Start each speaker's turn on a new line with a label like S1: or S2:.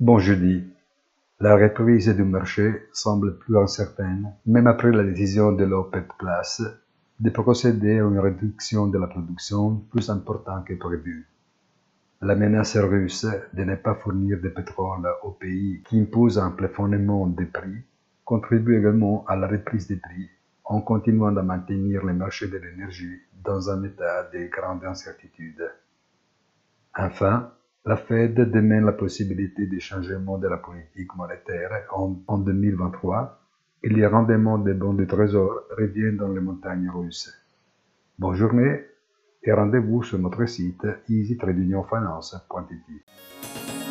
S1: Bon jeudi. La reprise du marché semble plus incertaine, même après la décision de l'OPEP Plus de procéder à une réduction de la production plus importante que prévu. La menace russe de ne pas fournir de pétrole aux pays qui imposent un plafonnement des prix contribue également à la reprise des prix en continuant à maintenir les marchés de l'énergie dans un état de grande incertitude. Enfin, la Fed démène la possibilité de changement de la politique monétaire en, 2023 et les rendements des bons de trésor reviennent dans les montagnes russes. Bonne journée et rendez-vous sur notre site easytradingfinance.it.